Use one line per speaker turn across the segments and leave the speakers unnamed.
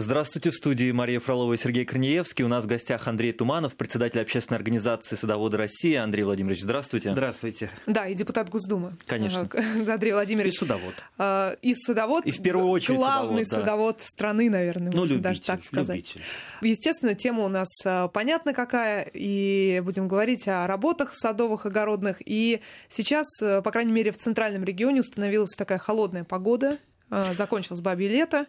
Здравствуйте, в студии Мария Фролова и Сергей Корнеевский. У нас в гостях Андрей Туманов, председатель общественной организации «Садоводы России». Андрей Владимирович, здравствуйте.
Здравствуйте.
Да, и депутат Госдумы.
Конечно.
Андрей Владимирович.
И садовод.
И садовод.
И в первую очередь
Главный
садовод,
да. садовод страны, наверное,
ну,
можно
любитель,
даже так сказать.
Любитель.
Естественно, тема у нас а, понятна какая, и будем говорить о работах садовых, огородных. И сейчас, э, по крайней мере, в центральном регионе установилась такая холодная погода, а, закончилось бабье лето,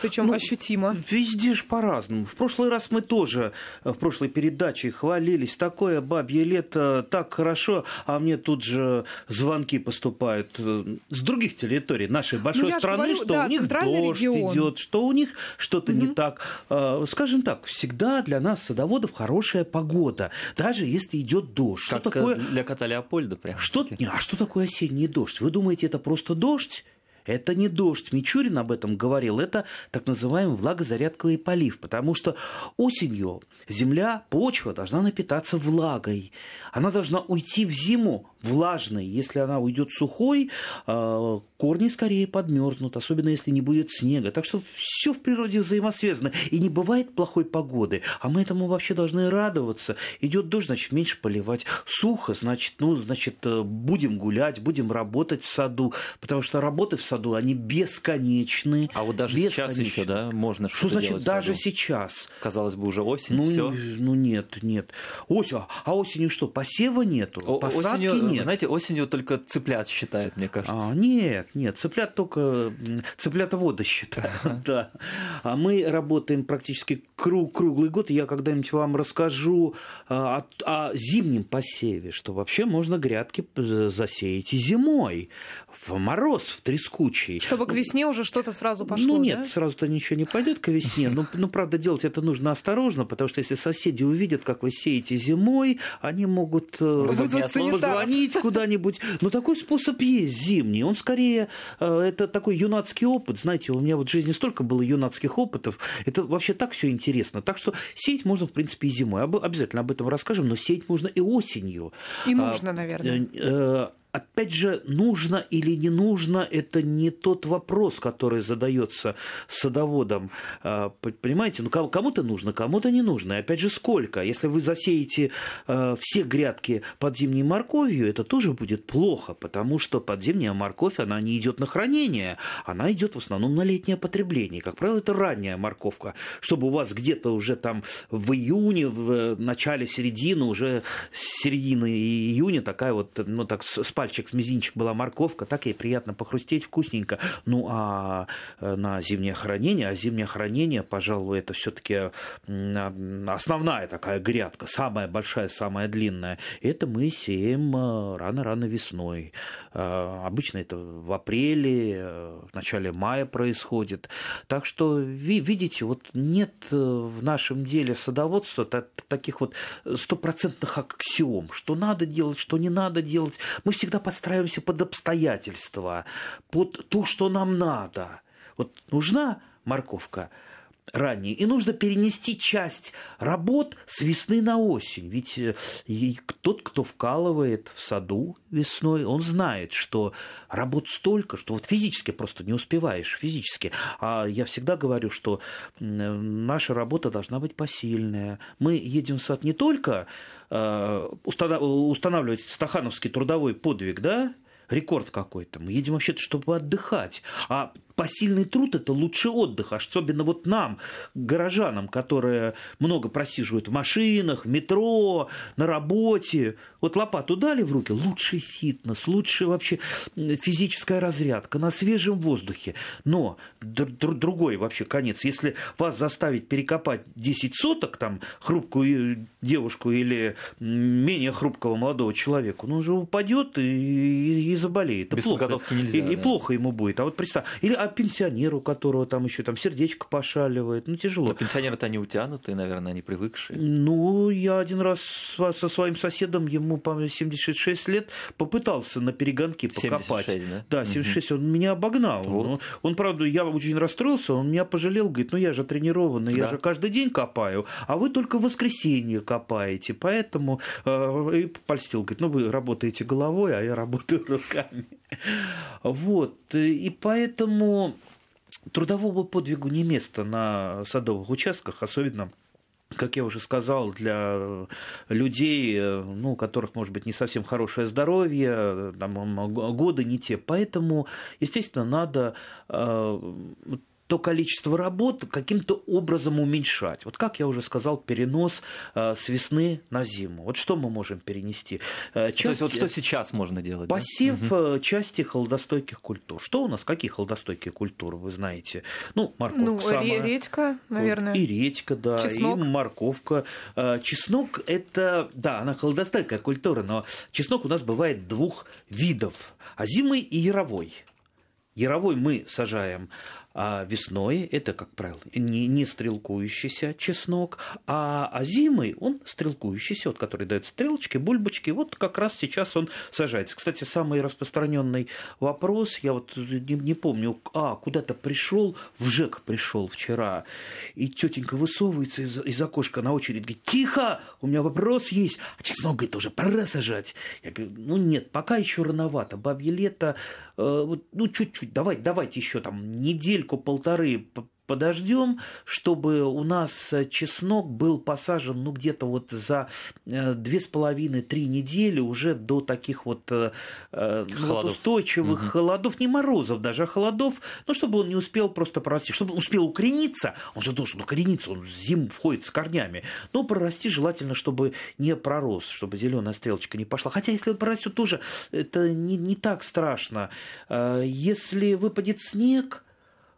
причем
Ну,
ощутимо.
Везде же по-разному. В прошлый раз мы тоже э, в прошлой передаче хвалились. Такое бабье лето, так хорошо, а мне тут же звонки поступают э, с других территорий нашей большой
Ну, я же
страны,
говорю,
что
да,
у них дождь
регион.
идет, что у них что-то не так. Э, Скажем так, всегда для нас, садоводов, хорошая погода, даже если идет дождь. Что
Как
такое
для кота Леопольда прям.
Что, а что такое осенний дождь? Вы думаете, это просто дождь? Это не дождь. Мичурин об этом говорил. Это так называемый влагозарядковый полив. Потому что осенью земля, почва должна напитаться влагой. Она должна уйти в зиму влажной. Если она уйдет сухой, э, корни скорее подмерзнут, особенно если не будет снега. Так что все в природе взаимосвязано. И не бывает плохой погоды. А мы этому вообще должны радоваться. Идет дождь, значит, меньше поливать. Сухо, значит, ну, значит, э, будем гулять, будем работать в саду. Потому что работы в саду, они бесконечны.
А вот даже сейчас
Бесконечно.
еще, да, можно
Что
что-то
значит
делать
даже
саду?
сейчас?
Казалось бы, уже осень,
Ну,
все.
ну нет, нет. Осень, а- а осенью что, посева нету? Посадки
осенью,
нет?
знаете, осенью только цыплят считают, мне кажется.
А, нет, нет, цыплят только м, цыплятоводы считают, да. А мы работаем практически кру- круглый год. И Я когда-нибудь вам расскажу а, о, о зимнем посеве, что вообще можно грядки п- засеять и зимой, в мороз, в трескучий.
Чтобы к весне уже что-то сразу пошло,
ну нет,
да?
сразу-то ничего не пойдет к весне. Ну, ну, правда, делать это нужно осторожно, потому что если соседи увидят, как вы сеете зимой, они могут э, позвонить куда-нибудь. Но такой способ есть зимний. Он скорее, э, это такой юнацкий опыт. Знаете, у меня вот в жизни столько было юнацких опытов. Это вообще так все интересно. Так что сеять можно, в принципе, и зимой. Об- Обязательно об этом расскажем, но сеять можно и осенью.
И
А,
нужно, наверное.
Опять же, нужно или не нужно, это не тот вопрос, который задается садоводом. А, Понимаете, ну кому- кому-то нужно, кому-то не нужно. И опять же, сколько? Если вы засеете э, все грядки под зимней морковью, это тоже будет плохо, потому что подземная морковь, она не идет на хранение, она идет в основном на летнее потребление. Как правило, это ранняя морковка, чтобы у вас где-то уже там в июне, в э, начале середины, уже середины июня такая вот, ну так, с с пальчик, с мизинчик была морковка, так ей приятно похрустеть, вкусненько. Ну, а э, на зимнее хранение, а зимнее хранение, пожалуй, это все-таки основная такая грядка, самая большая, самая длинная. Это мы сеем э, рано-рано весной. Э, Обычно это в апреле, в начале мая происходит. Так что, ви- видите, вот нет в нашем деле садоводства та- таких вот стопроцентных аксиом, что надо делать, что не надо делать. Мы всегда подстраиваемся под обстоятельства, под то, что нам надо. Вот нужна морковка ранее, и нужно перенести часть работ с весны на осень. Ведь э, тот, кто вкалывает в саду весной, он знает, что работ столько, что вот физически просто не успеваешь, физически. А я всегда говорю, что м, наша работа должна быть посильная. Мы едем в сад не только э, устана- устанавливать стахановский трудовой подвиг, да, рекорд какой-то. Мы едем вообще-то, чтобы отдыхать. А посильный труд – это лучший отдых. Особенно вот нам, горожанам, которые много просиживают в машинах, в метро, на работе. Вот лопату дали в руки – лучший фитнес, лучшая вообще физическая разрядка на свежем воздухе. Но др- др- другой вообще конец. Если вас заставить перекопать 10 соток, там, хрупкую девушку или менее хрупкого молодого человека, ну, он же упадет и, и- и заболеет. И
Без
плохо.
подготовки нельзя,
И, и
да.
плохо ему будет. А вот представь, или а пенсионеру, у которого там еще там сердечко пошаливает, ну тяжело.
Но пенсионеры-то они утянутые, наверное, они привыкшие.
Ну, я один раз со своим соседом, ему, по-моему, 76 лет, попытался на перегонки покопать.
76, да?
Да, 76, он меня обогнал.
Вот.
Ну, Он, правда, я очень расстроился, он меня пожалел, говорит, ну я же тренированный, я
Да.
же каждый день копаю, а вы только в воскресенье копаете, поэтому э, и польстил, говорит, ну вы работаете головой, а я работаю руками. Вот, и поэтому трудового подвигу не место на садовых участках, особенно как я уже сказал, для людей, ну, у которых, может быть, не совсем хорошее здоровье, там, годы не те. Поэтому, естественно, надо то количество работ каким-то образом уменьшать. Вот как я уже сказал, перенос э, с весны на зиму. Вот что мы можем перенести?
Часть, то есть вот что сейчас можно делать?
Посев да? части холодостойких культур. Что у нас? Какие холодостойкие культуры, вы знаете? Ну, морковка ну,
самая. редька, наверное.
И редька, да, чеснок. и морковка. Чеснок – это, да, она холодостойкая культура, но чеснок у нас бывает двух видов – озимый и яровой. Яровой мы сажаем а весной это, как правило, не, не стрелкующийся чеснок, а, а зимой он стрелкующийся, вот, который дает стрелочки, бульбочки. Вот как раз сейчас он сажается. Кстати, самый распространенный вопрос, я вот не, не помню, а, куда-то пришел, в ЖЭК пришел вчера, и тетенька высовывается из, из окошка на очередь, говорит, тихо, у меня вопрос есть. А чеснок, говорит, уже пора сажать. Я говорю, ну нет, пока еще рановато, бабье лето, э, ну чуть-чуть, давайте, давайте еще там неделю недельку-полторы подождем, чтобы у нас э, чеснок был посажен ну, где-то вот за э, две с половиной-три недели уже до таких вот, э, ну, вот устойчивых угу. холодов, не морозов даже, а холодов, ну, чтобы он не успел просто прорасти, чтобы он успел укорениться, он же должен укорениться, он в зиму входит с корнями, но прорасти желательно, чтобы не пророс, чтобы зеленая стрелочка не пошла. Хотя, если он прорастет тоже, это не, не так страшно. Если выпадет снег,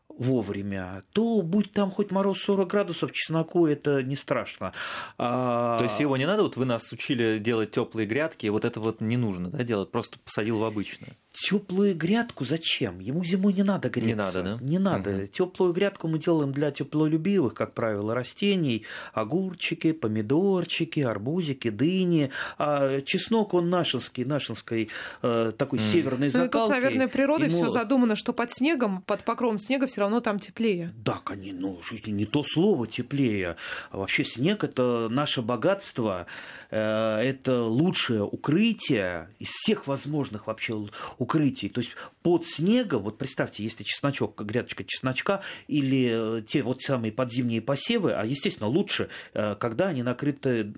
вовремя, то будь там хоть мороз 40 градусов, чесноку это не страшно.
А... То есть его не надо, вот вы нас учили делать теплые грядки, вот это вот не нужно да, делать, просто посадил в обычную.
Теплую грядку зачем? Ему зимой не надо греться.
Не надо, да?
Не надо. Угу. Теплую грядку мы делаем для теплолюбивых, как правило, растений. Огурчики, помидорчики, арбузики, дыни. А чеснок, он нашинский, нашинской э, такой mm. северной закалки. Ну и тут,
наверное, природой Ему... все задумано, что под снегом, под покровом снега все равно там теплее.
Да, конечно, ну, не то слово теплее. А вообще снег – это наше богатство, э, это лучшее укрытие из всех возможных вообще укрытий. То есть под снегом, вот представьте, если чесночок, грядочка чесночка или э, те вот самые подзимние посевы, а естественно лучше, э, когда они накрыты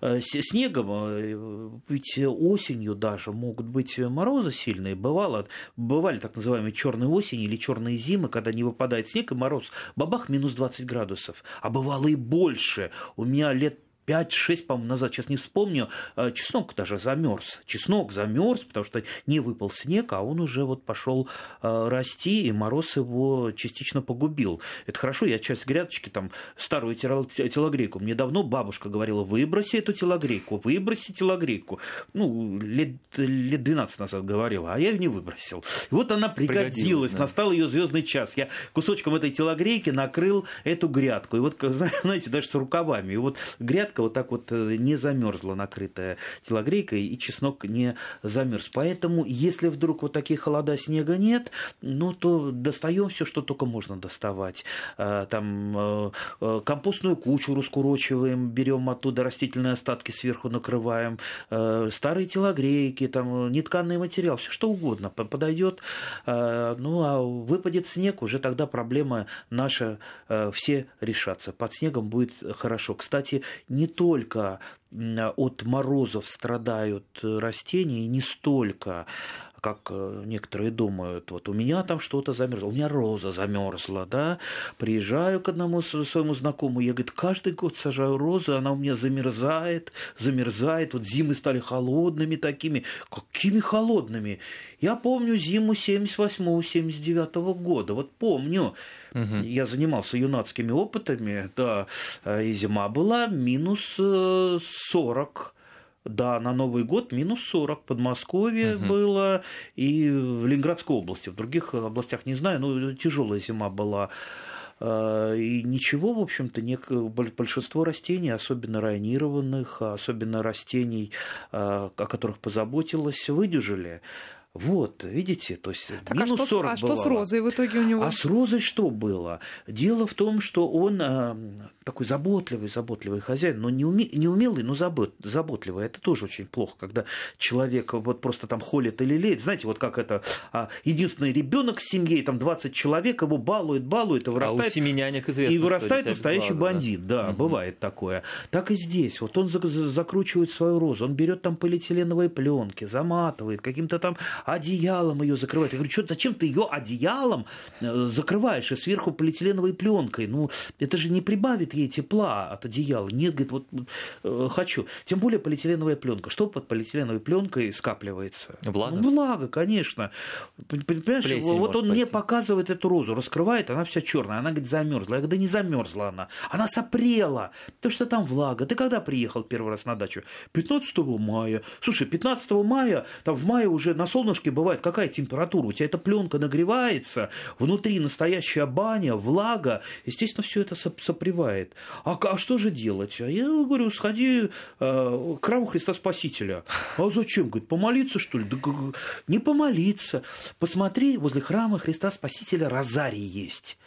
э, снегом, ведь осенью даже могут быть морозы сильные. Бывало, бывали так называемые черные осени или черные зимы, когда не выпадает снег и мороз, бабах минус 20 градусов. А бывало и больше. У меня лет 5-6, по-моему, назад, сейчас не вспомню, э, чеснок даже замерз. Чеснок замерз, потому что не выпал снег, а он уже вот пошел э, расти, и мороз его частично погубил. Это хорошо, я часть грядочки, там, старую телогрейку, мне давно бабушка говорила, выброси эту телогрейку, выброси телогрейку. Ну, лет, лет 12 назад говорила, а я ее не выбросил. И вот она пригодилась, пригодилась да. настал ее звездный час. Я кусочком этой телогрейки накрыл эту грядку. И вот, знаете, даже с рукавами. И вот грядка ветка вот так вот э, не замерзла, накрытая телогрейкой, и чеснок не замерз. Поэтому, если вдруг вот такие холода снега нет, ну, то достаем все, что только можно доставать. Э, там э, компостную кучу раскурочиваем, берем оттуда растительные остатки сверху накрываем, старые телогрейки, там, нетканный материал, все что угодно подойдет. Ну, а выпадет снег, уже тогда проблема наша все решатся. Под снегом будет хорошо. Кстати, не не только от морозов страдают растения, и не столько как э, некоторые думают, вот у меня там что-то замерзло, у меня роза замерзла, да, приезжаю к одному своему знакомому, я, говорит, каждый год сажаю розу, она у меня замерзает, замерзает, вот зимы стали холодными такими, какими холодными? Я помню зиму 78-79 года, вот помню, Угу. Я занимался юнацкими опытами, да, и зима была минус 40 э, да, на Новый год минус 40 в Подмосковье угу. было и в Ленинградской области. В других областях не знаю, но тяжелая зима была. А, и ничего, в общем-то, не, большинство растений, особенно районированных, особенно растений, а, о которых позаботилась, выдержали. Вот, видите, то есть
так,
минус
а что,
40
а что с розой в итоге у него?
А с розой что было? Дело в том, что он а, такой заботливый, заботливый хозяин, но не, уме, не умелый, но забот, заботливый. Это тоже очень плохо, когда человек вот просто там холит или леет. Знаете, вот как это, а, единственный ребенок в семье, там 20 человек, его балует, балует, и вырастает. А у
семи нянек известно,
И вырастает настоящий глаза, бандит, да, да угу. бывает такое. Так и здесь. Вот он закручивает свою розу, он берет там полиэтиленовые пленки, заматывает, каким-то там одеялом ее закрывает. Я говорю, что, зачем ты ее одеялом э, закрываешь и сверху полиэтиленовой пленкой? Ну, это же не прибавит ей тепла от одеяла. Нет, говорит, вот э, хочу. Тем более полиэтиленовая пленка. Что под полиэтиленовой пленкой скапливается?
Влага.
Ну, влага, конечно. Понимаешь, Плесень вот он пойти. мне показывает эту розу, раскрывает, она вся черная. Она говорит, замерзла. Я говорю, да не замерзла она. Она сопрела. То, что там влага. Ты когда приехал первый раз на дачу? 15 мая. Слушай, 15 мая, там в мае уже на солнце солнышке бывает какая температура? У тебя эта пленка нагревается, внутри настоящая баня, влага. Естественно, все это сопревает. А, а что же делать? А я говорю, сходи э, к храму Христа Спасителя. А зачем? Говорит, помолиться, что ли? Да, не помолиться. Посмотри, возле храма Христа Спасителя розарий есть.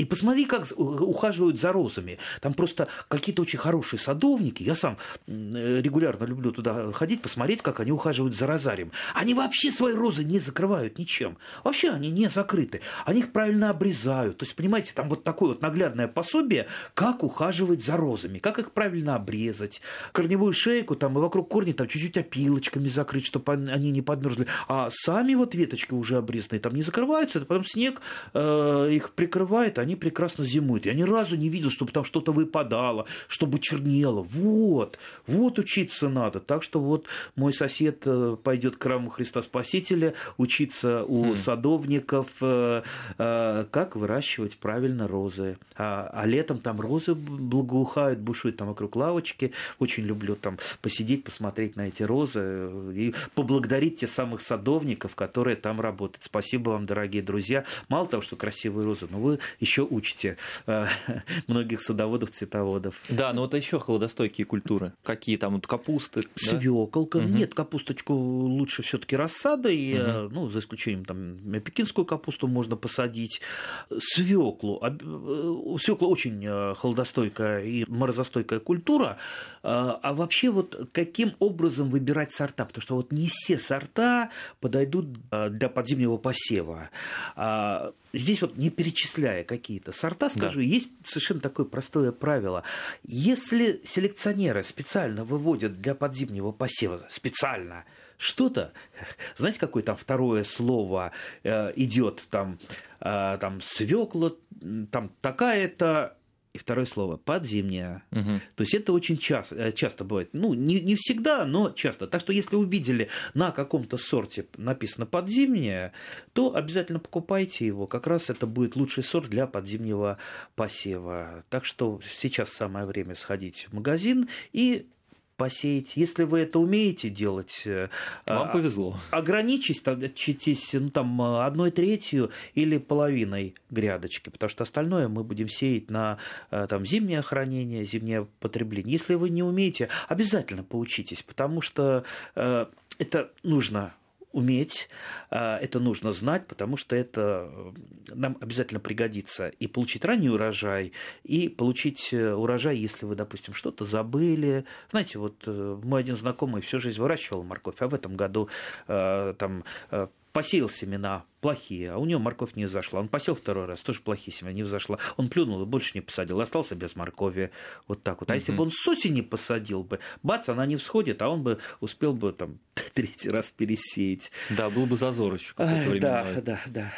И посмотри, как ухаживают за розами. Там просто какие-то очень хорошие садовники. Я сам регулярно люблю туда ходить, посмотреть, как они ухаживают за розарием. Они вообще свои розы не закрывают ничем. Вообще они не закрыты. Они их правильно обрезают. То есть, понимаете, там вот такое вот наглядное пособие, как ухаживать за розами, как их правильно обрезать. Корневую шейку там и вокруг корней там чуть-чуть опилочками закрыть, чтобы они не подмерзли. А сами вот веточки уже обрезанные там не закрываются, это потом снег э, их прикрывает, они прекрасно зимуют. Я ни разу не видел, чтобы там что-то выпадало, чтобы чернело. Вот, вот учиться надо. Так что вот мой сосед э, пойдет к храму Христа Спасителя учиться у хм. садовников, э, э, как выращивать правильно розы. А, а летом там розы благоухают, бушуют там вокруг лавочки. Очень люблю там посидеть, посмотреть на эти розы и поблагодарить тех самых садовников, которые там работают. Спасибо вам, дорогие друзья. Мало того, что красивые розы, но вы еще еще учите э, многих садоводов, цветоводов.
Да, но вот еще холодостойкие культуры. Какие там вот капусты?
Свеколка. Да? Нет, капусточку лучше все-таки рассадой, угу. ну, за исключением там пекинскую капусту можно посадить. Свеклу. Э, Свекла очень холодостойкая и морозостойкая культура. А вообще вот каким образом выбирать сорта? Потому что вот не все сорта подойдут для подземного посева. Здесь вот не перечисляя какие-то сорта, скажу, да. есть совершенно такое простое правило. Если селекционеры специально выводят для подзимнего посева, специально, что-то, знаете, какое там второе слово э, идет, там, э, там свекла, там такая-то и второе слово подземняя. Угу. То есть это очень часто, э, часто бывает. Ну, не, не всегда, но часто. Так что если увидели на каком-то сорте написано подземняя, то обязательно покупайте его. Как раз это будет лучший сорт для подземного посева. Так что сейчас самое время сходить в магазин и посеять. Если вы это умеете делать, э,
вам повезло.
Ограничитесь ну, там, одной третью или половиной грядочки, потому что остальное мы будем сеять на э, там, зимнее хранение, зимнее потребление. Если вы не умеете, обязательно поучитесь, потому что э, это нужно уметь, а, это нужно знать, потому что это э, нам обязательно пригодится и получить ранний урожай, и получить э, урожай, если вы, допустим, что-то забыли. Знаете, вот э, мой один знакомый всю жизнь выращивал морковь, а в этом году там посеял семена плохие, а у него морковь не взошла. Он посел второй раз, тоже плохие семена, не взошла. Он плюнул и больше не посадил, остался без моркови. Вот так вот. А если бы он с осени посадил бы, бац, она не всходит, а он бы успел бы там третий раз пересеять.
Да, был бы зазор еще какое-то
Да, да, да.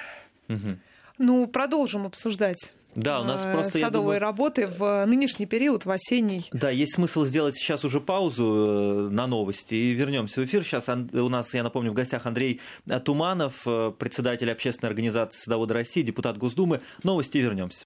Угу. Ну, продолжим обсуждать
да, у нас
э,
просто
садовые думаю... работы в нынешний период, в осенний.
Да, есть смысл сделать сейчас уже паузу э, на новости и вернемся в эфир. Сейчас у нас, я напомню, в гостях Андрей Туманов, э, председатель общественной организации Садоводы России, депутат Госдумы. Новости и вернемся.